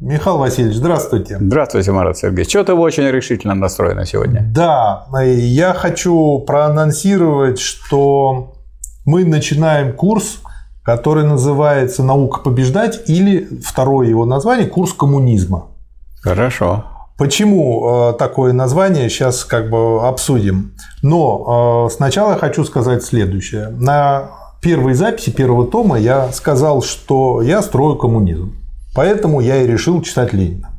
Михаил Васильевич, здравствуйте. Здравствуйте, Марат Сергеевич. Что-то вы очень решительно настроены сегодня. Да, я хочу проанонсировать, что мы начинаем курс, который называется «Наука побеждать» или второе его название «Курс коммунизма». Хорошо. Почему э, такое название, сейчас как бы обсудим. Но э, сначала хочу сказать следующее. На первой записи первого тома я сказал, что я строю коммунизм. Поэтому я и решил читать Ленина.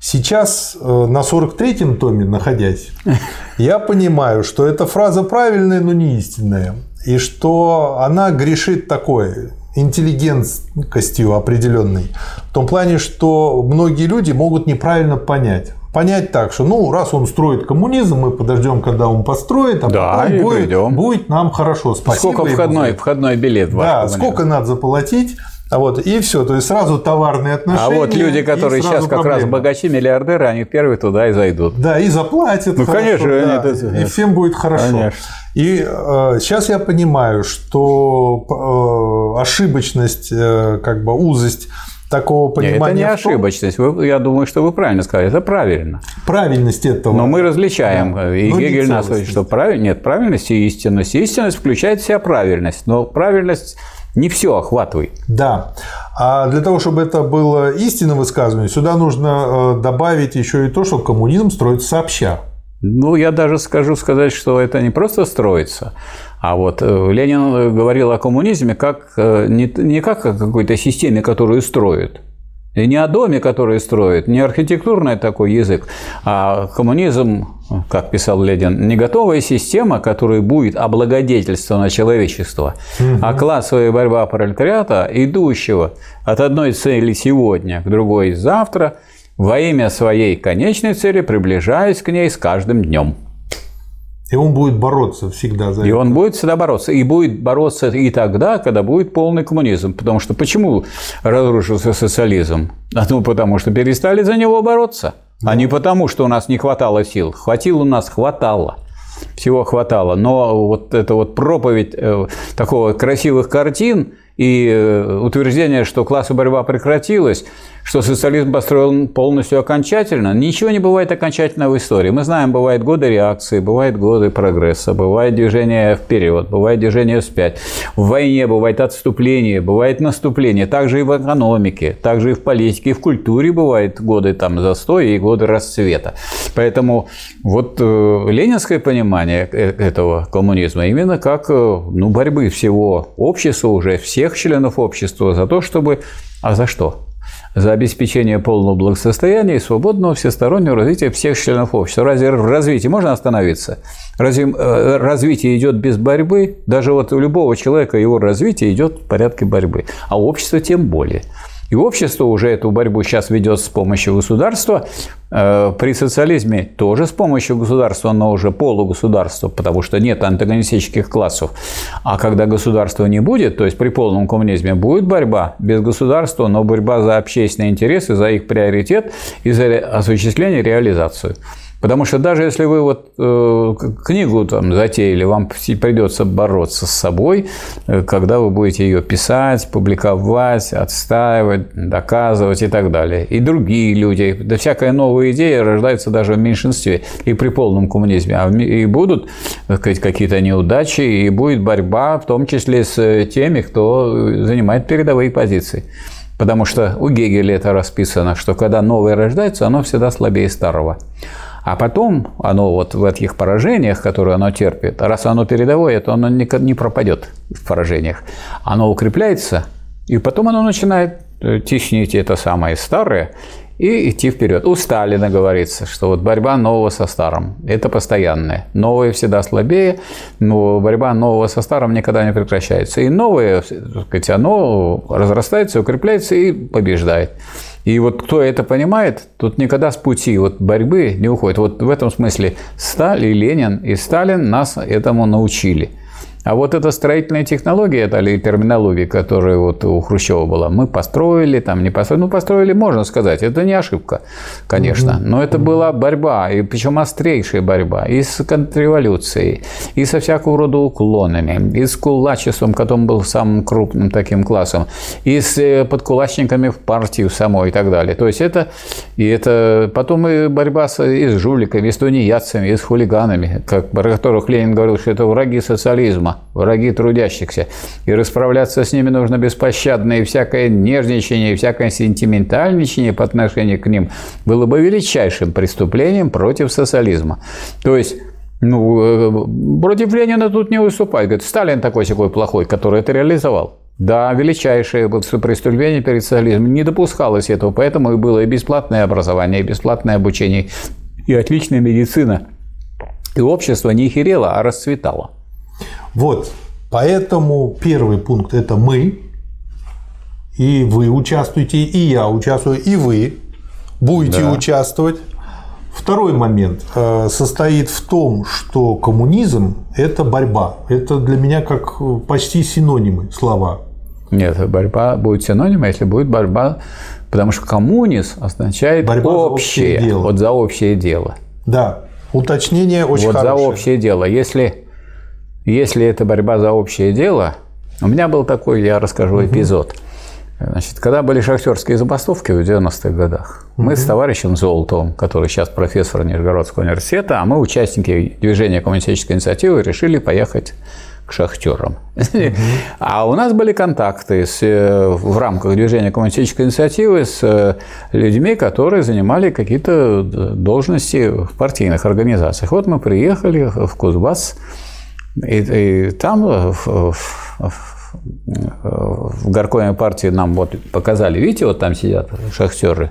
Сейчас э, на 43-м томе, находясь, я понимаю, что эта фраза правильная, но не истинная. И что она грешит такой интеллигентностью определенной. В том плане, что многие люди могут неправильно понять. Понять так, что ну раз он строит коммунизм, мы подождем, когда он построит, а да, потом будет, будет нам хорошо. Спасибо. Сколько входной, входной билет? Да, сколько надо заплатить, вот и все, то есть сразу товарные отношения. А вот люди, которые сейчас как проблема. раз богачи, миллиардеры, они первые туда и зайдут. Да, и заплатят. Ну, хорошо, конечно, да, они, и всем будет хорошо. Конечно. И э, сейчас я понимаю, что э, ошибочность, э, как бы узость такого понимания. Нет, это не ошибочность. Вы, я думаю, что вы правильно сказали. Это правильно. Правильность этого. Но мы различаем. Да. И но Гегель нас учит, что правильность. Нет, правильность и истинность. Истинность включает в себя правильность. Но правильность не все охватывай. Да. А для того, чтобы это было истинным высказыванием, сюда нужно э, добавить еще и то, что коммунизм строится сообща. Ну, я даже скажу сказать, что это не просто строится, а вот э, Ленин говорил о коммунизме как э, не, не как о какой-то системе, которую строят, и не о доме, который строит, не архитектурный такой язык, а коммунизм, как писал Ленин, не готовая система, которая будет облагодетельствована человечество, угу. а классовая борьба пролетариата, идущего от одной цели сегодня к другой завтра, во имя своей конечной цели, приближаясь к ней с каждым днем. И он будет бороться всегда за и это. И он будет всегда бороться. И будет бороться и тогда, когда будет полный коммунизм. Потому что почему разрушился социализм? А ну, потому что перестали за него бороться. Да. А не потому, что у нас не хватало сил. Хватило у нас, хватало. Всего хватало. Но вот эта вот проповедь э, такого красивых картин и э, утверждение, что классовая борьба прекратилась, что социализм построен полностью окончательно. Ничего не бывает окончательно в истории. Мы знаем, бывают годы реакции, бывают годы прогресса, бывает движение вперед, бывает движение вспять. В войне бывает отступление, бывает наступление. Также и в экономике, также и в политике, и в культуре бывают годы там застоя и годы расцвета. Поэтому вот э, ленинское понимание э, этого коммунизма именно как ну, борьбы всего общества уже, всех всех членов общества за то, чтобы... А за что? за обеспечение полного благосостояния и свободного всестороннего развития всех членов общества. Разве в развитии можно остановиться? Разве э, развитие идет без борьбы? Даже вот у любого человека его развитие идет в порядке борьбы, а общество тем более. И общество уже эту борьбу сейчас ведет с помощью государства. Э, при социализме тоже с помощью государства, но уже полугосударства, потому что нет антагонистических классов. А когда государства не будет, то есть при полном коммунизме будет борьба без государства, но борьба за общественные интересы, за их приоритет и за осуществление, реализацию. Потому что даже если вы вот э, книгу там затеяли, вам придется бороться с собой, э, когда вы будете ее писать, публиковать, отстаивать, доказывать и так далее. И другие люди, да всякая новая идея рождается даже в меньшинстве и при полном коммунизме. А и будут сказать, какие-то неудачи, и будет борьба, в том числе с теми, кто занимает передовые позиции. Потому что у Гегеля это расписано, что когда новое рождается, оно всегда слабее старого. А потом оно вот в этих поражениях, которые оно терпит, раз оно передовое, то оно не пропадет в поражениях. Оно укрепляется, и потом оно начинает э, теснить это самое старое и идти вперед. У Сталина говорится, что вот борьба нового со старым – это постоянная. Новое всегда слабее, но борьба нового со старым никогда не прекращается. И новое, так оно разрастается, укрепляется и побеждает. И вот кто это понимает, тут никогда с пути вот борьбы не уходит. Вот в этом смысле Сталин, Ленин и Сталин нас этому научили. А вот эта строительная технология, это или терминология, которая вот у Хрущева была, мы построили, там не построили, ну построили, можно сказать, это не ошибка, конечно, но это была борьба, и причем острейшая борьба и с контрреволюцией, и со всякого рода уклонами, и с кулачеством, которым был самым крупным таким классом, и с э, подкулачниками в партию самой и так далее. То есть это, и это потом и борьба с, и с жуликами, и с тунеядцами, и с хулиганами, как, про которых Ленин говорил, что это враги социализма, враги трудящихся. И расправляться с ними нужно беспощадно, и всякое нежничание, и всякое сентиментальничание по отношению к ним было бы величайшим преступлением против социализма. То есть ну, э, против Ленина тут не выступать. Говорит, Сталин такой такой плохой, который это реализовал. Да, величайшее преступление перед социализмом. Не допускалось этого, поэтому и было и бесплатное образование, и бесплатное обучение, и отличная медицина. И общество не херело, а расцветало. Вот, поэтому первый пункт – это мы, и вы участвуете, и я участвую, и вы будете да. участвовать. Второй момент э, состоит в том, что коммунизм – это борьба. Это для меня как почти синонимы слова. Нет, борьба будет синонимом, если будет борьба, потому что коммунизм означает борьба общее, за общее дело. вот за общее дело. Да, уточнение очень вот хорошее. за общее дело. Если, если это борьба за общее дело, у меня был такой, я расскажу эпизод. Значит, когда были шахтерские забастовки в 90-х годах, угу. мы с товарищем Золотовым, который сейчас профессор Нижегородского университета, а мы участники движения коммунистической инициативы, решили поехать к шахтерам. Угу. А у нас были контакты с, э, в рамках движения коммунистической инициативы с э, людьми, которые занимали какие-то должности в партийных организациях. Вот мы приехали в Кузбасс, и, и там в, в, в горкоме партии нам вот показали, видите, вот там сидят шахтеры.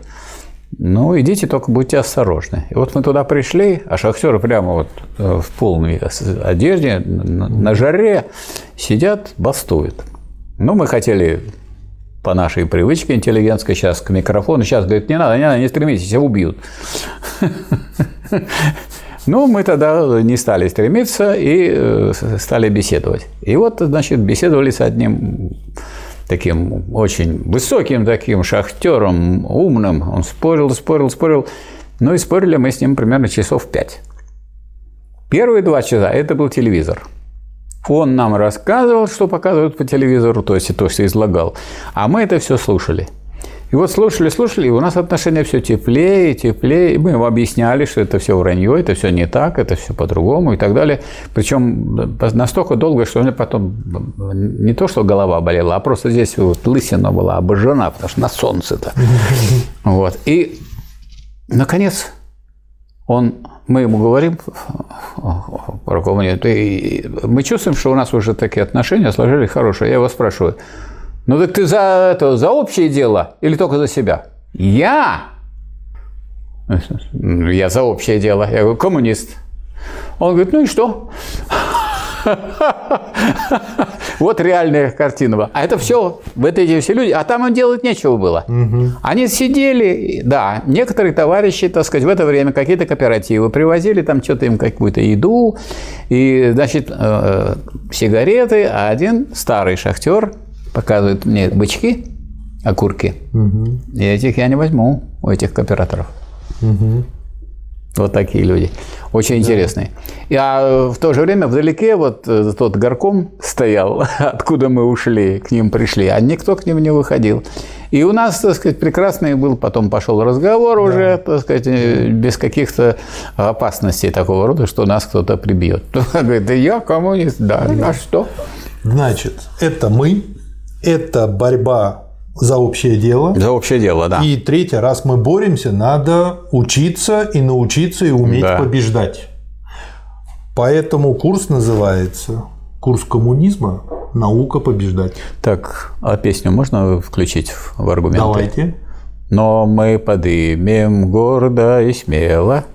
Ну, идите, только будьте осторожны. И вот мы туда пришли, а шахтеры прямо вот э, в полной одежде, на жаре сидят, бастуют. Ну, мы хотели по нашей привычке интеллигентской сейчас к микрофону. Сейчас, говорит, не надо, не надо, не стремитесь, тебя убьют. Ну, мы тогда не стали стремиться и э, стали беседовать. И вот, значит, беседовали с одним таким очень высоким таким шахтером, умным. Он спорил, спорил, спорил. Ну и спорили мы с ним примерно часов пять. Первые два часа это был телевизор. Он нам рассказывал, что показывают по телевизору, то есть то, что излагал. А мы это все слушали – и вот слушали, слушали, и у нас отношения все теплее, теплее. И мы ему объясняли, что это все вранье, это все не так, это все по-другому и так далее. Причем настолько долго, что у меня потом не то, что голова болела, а просто здесь вот лысина была обожжена, потому что на солнце-то. Вот. И, наконец, он, мы ему говорим, руководитель, мы чувствуем, что у нас уже такие отношения сложились хорошие. Я его спрашиваю, ну так ты за это, за общее дело или только за себя? Я? Я за общее дело. Я говорю, коммунист. Он говорит, ну и что? Вот реальная картина. А это все, вот эти все люди, а там им делать нечего было. Они сидели, да, некоторые товарищи, так сказать, в это время какие-то кооперативы привозили там что-то им какую-то еду, и, значит, э, сигареты, а один старый шахтер показывают мне бычки, окурки. Угу. И этих я не возьму у этих кооператоров. Угу. Вот такие люди. Очень да. интересные. И, а в то же время вдалеке вот э, тот горком стоял, откуда мы ушли, к ним пришли, а никто к ним не выходил. И у нас, так сказать, прекрасный был, потом пошел разговор да. уже, так сказать, э, без каких-то опасностей такого рода, что нас кто-то прибьет. Говорит, да я коммунист, да, а что? Значит, это мы, это борьба за общее дело. За общее дело, да. И третий раз мы боремся, надо учиться и научиться и уметь да. побеждать. Поэтому курс называется курс коммунизма «Наука побеждать». Так, а песню можно включить в аргументы? Давайте. Но мы подымем гордо и смело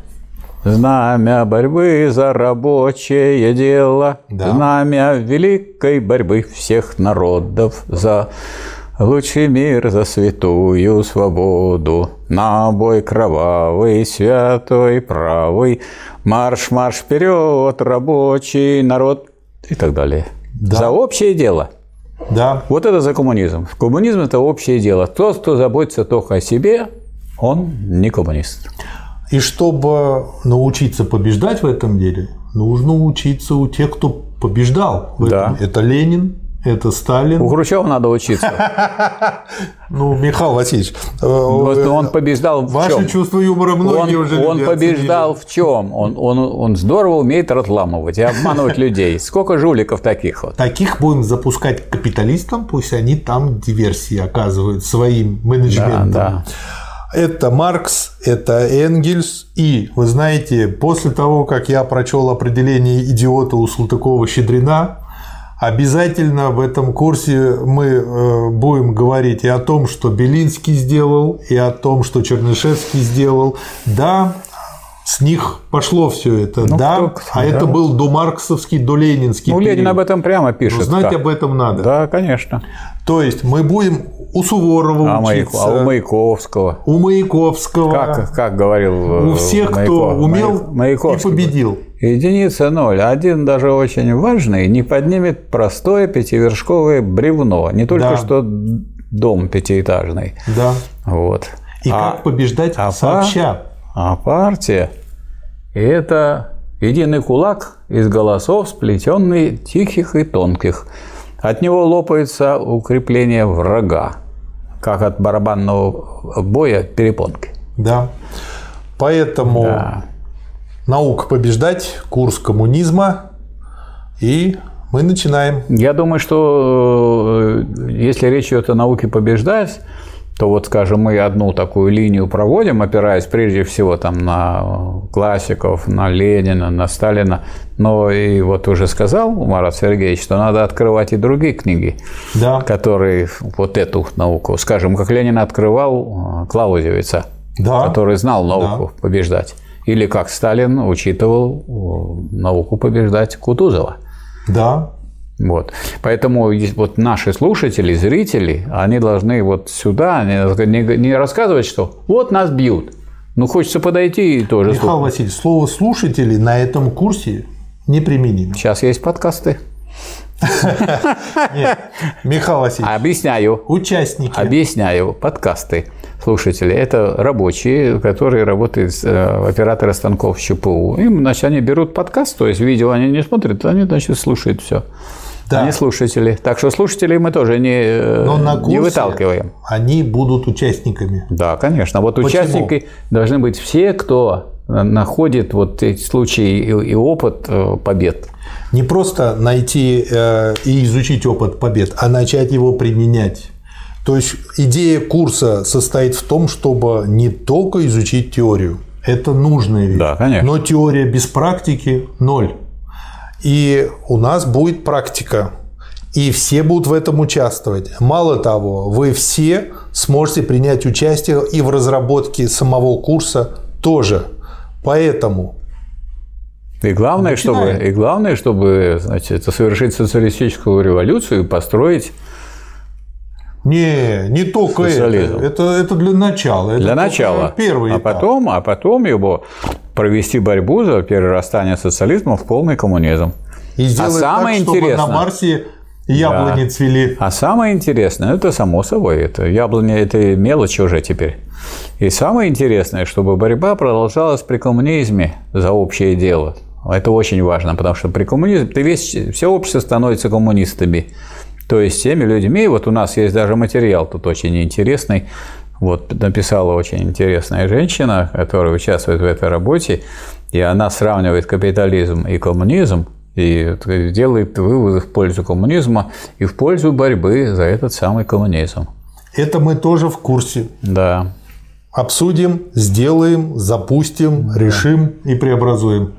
Знамя борьбы за рабочее дело, да. знамя великой борьбы всех народов за лучший мир, за святую свободу, на бой кровавый, святой, правый, марш, марш вперед, рабочий народ и так далее. Да. За общее дело. Да. Вот это за коммунизм. Коммунизм – это общее дело. Тот, кто заботится только о себе, он не коммунист. И чтобы научиться побеждать в этом деле, нужно учиться у тех, кто побеждал. В Да. этом. Это Ленин, это Сталин. У Хрущева надо учиться. Ну, Михаил Васильевич, э, он побеждал в ваше чем? чувство юмора многие уже он побеждал в чем? Он, здорово умеет разламывать и обманывать людей. Сколько жуликов таких вот? Таких будем запускать капиталистам, пусть они там диверсии оказывают своим менеджментом. Это Маркс, это Энгельс. И, вы знаете, после того, как я прочел определение идиота у Салтыкова-Щедрина, обязательно в этом курсе мы э, будем говорить и о том, что Белинский сделал, и о том, что Чернышевский сделал. Да, с них пошло все это, да, Ну, кто- а да. это был до марксовский, до ленинский. Ну, Ленин период. об этом прямо Но пишет. знать как. об этом надо. Да, конечно. То есть мы будем у Суворова А, учиться, а у Маяковского. у Маяковского, Как, как говорил э, у всех, кто Маяков- умел Маяк- Маяковский. и победил. Единица ноль. Один даже очень важный не поднимет простое пятивершковое бревно. Не только Да. что дом пятиэтажный. Да. Вот. И а, как побеждать а сообща. А партия – это единый кулак из голосов, сплетенный тихих и тонких. От него лопается укрепление врага, как от барабанного боя перепонки. Да. Поэтому Да. наука побеждать, курс коммунизма. И мы начинаем. Я думаю, что э, если речь идет о науке побеждать, то вот, скажем, мы одну такую линию проводим, опираясь прежде всего там на классиков, на Ленина, на Сталина. Но и вот уже сказал Марат Сергеевич, что надо открывать и другие книги, Да. которые вот эту науку, скажем, как Ленин открывал э, Клаузевица, Да. который знал науку побеждать. Или как Сталин учитывал э, науку побеждать Кутузова. Да. Вот. Поэтому вот наши слушатели, зрители, они должны вот сюда не, не- не рассказывать, что вот нас бьют. Ну, хочется подойти и тоже Михаил слушать. Васильевич, слово слушатели на этом курсе неприменимо. Сейчас есть подкасты. Нет. Михаил Васильевич, Объясняю. участники. Объясняю. Подкасты. Слушатели, это рабочие, которые работают, э, операторы станков ЧПУ. Им, значит, они берут подкаст, то есть видео они не смотрят, они, значит, слушают все. Да. Они слушатели. Так что слушателей мы тоже не, Но на не курсе выталкиваем. они будут участниками. Да, конечно. Вот Почему? участники должны быть все, кто находит вот эти случаи и, и опыт э, побед. Не просто найти э, и изучить опыт побед, а начать его применять. То есть идея курса состоит в том, чтобы не только изучить теорию, это нужная вещь. Да, конечно. Но теория без практики – ноль. И у нас будет практика. И все будут в этом участвовать. Мало того, вы все сможете принять участие и в разработке самого курса тоже. Поэтому И главное, чтобы, и главное, чтобы значит, совершить социалистическую революцию и построить Не, не только Социализм. это. это. Это для начала. Это для начала, Первый а этап. потом, а потом его провести борьбу за перерастание социализма в полный коммунизм. И сделать а самое так, чтобы интересное- на Марсе яблони цвели. А самое интересное, это само собой, это яблоня, это мелочь уже теперь. И самое интересное, чтобы борьба продолжалась при коммунизме за общее дело. Это очень важно, потому что при коммунизме ты весь, все общество становится коммунистами. То есть теми людьми, вот у нас есть даже материал тут очень интересный, вот написала очень интересная женщина, которая участвует в этой работе, и она сравнивает капитализм и коммунизм, и делает выводы в пользу коммунизма и в пользу борьбы за этот самый коммунизм. Это мы тоже в курсе. Да. Обсудим, сделаем, запустим, решим и преобразуем.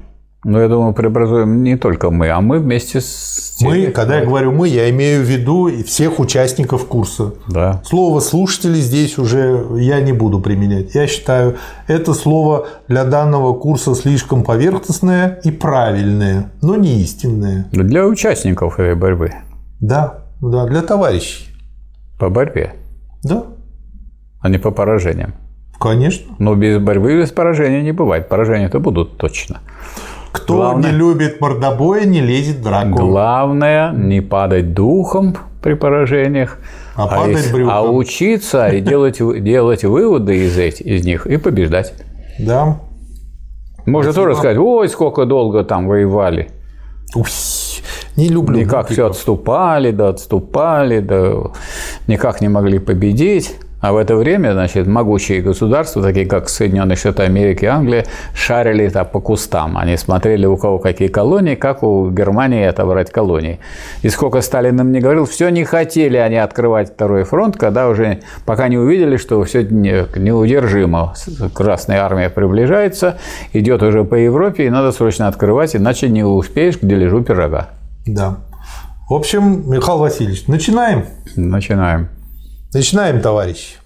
Но я думаю, преобразуем не только мы, а мы вместе с теми, Мы, когда я говорю мы, я имею в виду и всех участников курса. Да. Слово слушатели здесь уже я не буду применять. Я считаю, это слово для данного курса слишком поверхностное и правильное, но не истинное. Для участников этой борьбы. Да, да, для товарищей. По борьбе, Да, а не по поражениям. конечно. Но без борьбы, без поражения не бывает. Поражения-то будут точно. Кто Главное- не любит мордобоя, не лезет в драку. Главное не падать духом при поражениях, А падать если- брюхом. а учиться и делать, делать выводы из, эти- из них и побеждать. Да. Можно тоже сказать, ой, сколько долго там воевали. Уй, не люблю. Никак все отступали, да отступали, да никак не могли победить. А в это время, значит, могучие государства, такие как Соединенные Штаты Америки и Англия, шарили так по кустам. Они смотрели, у кого какие колонии, как у Германии отобрать колонии. И сколько Сталин им не говорил, все не хотели они открывать второй фронт, когда уже, пока не увидели, что все неудержимо. Красная армия приближается, идет уже по Европе, и надо срочно открывать, иначе не успеешь к дележу пирога. Да. В общем, Михаил Васильевич, начинаем. Начинаем. Начинаем, товарищи.